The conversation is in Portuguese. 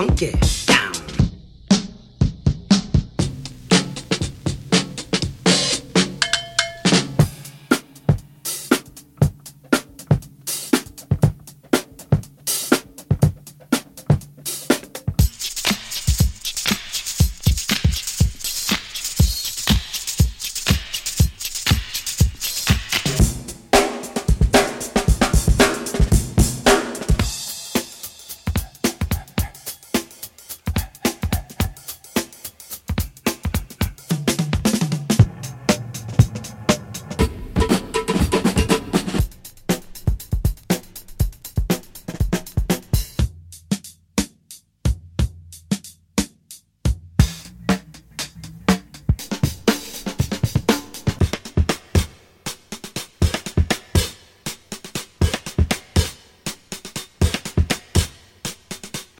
funky.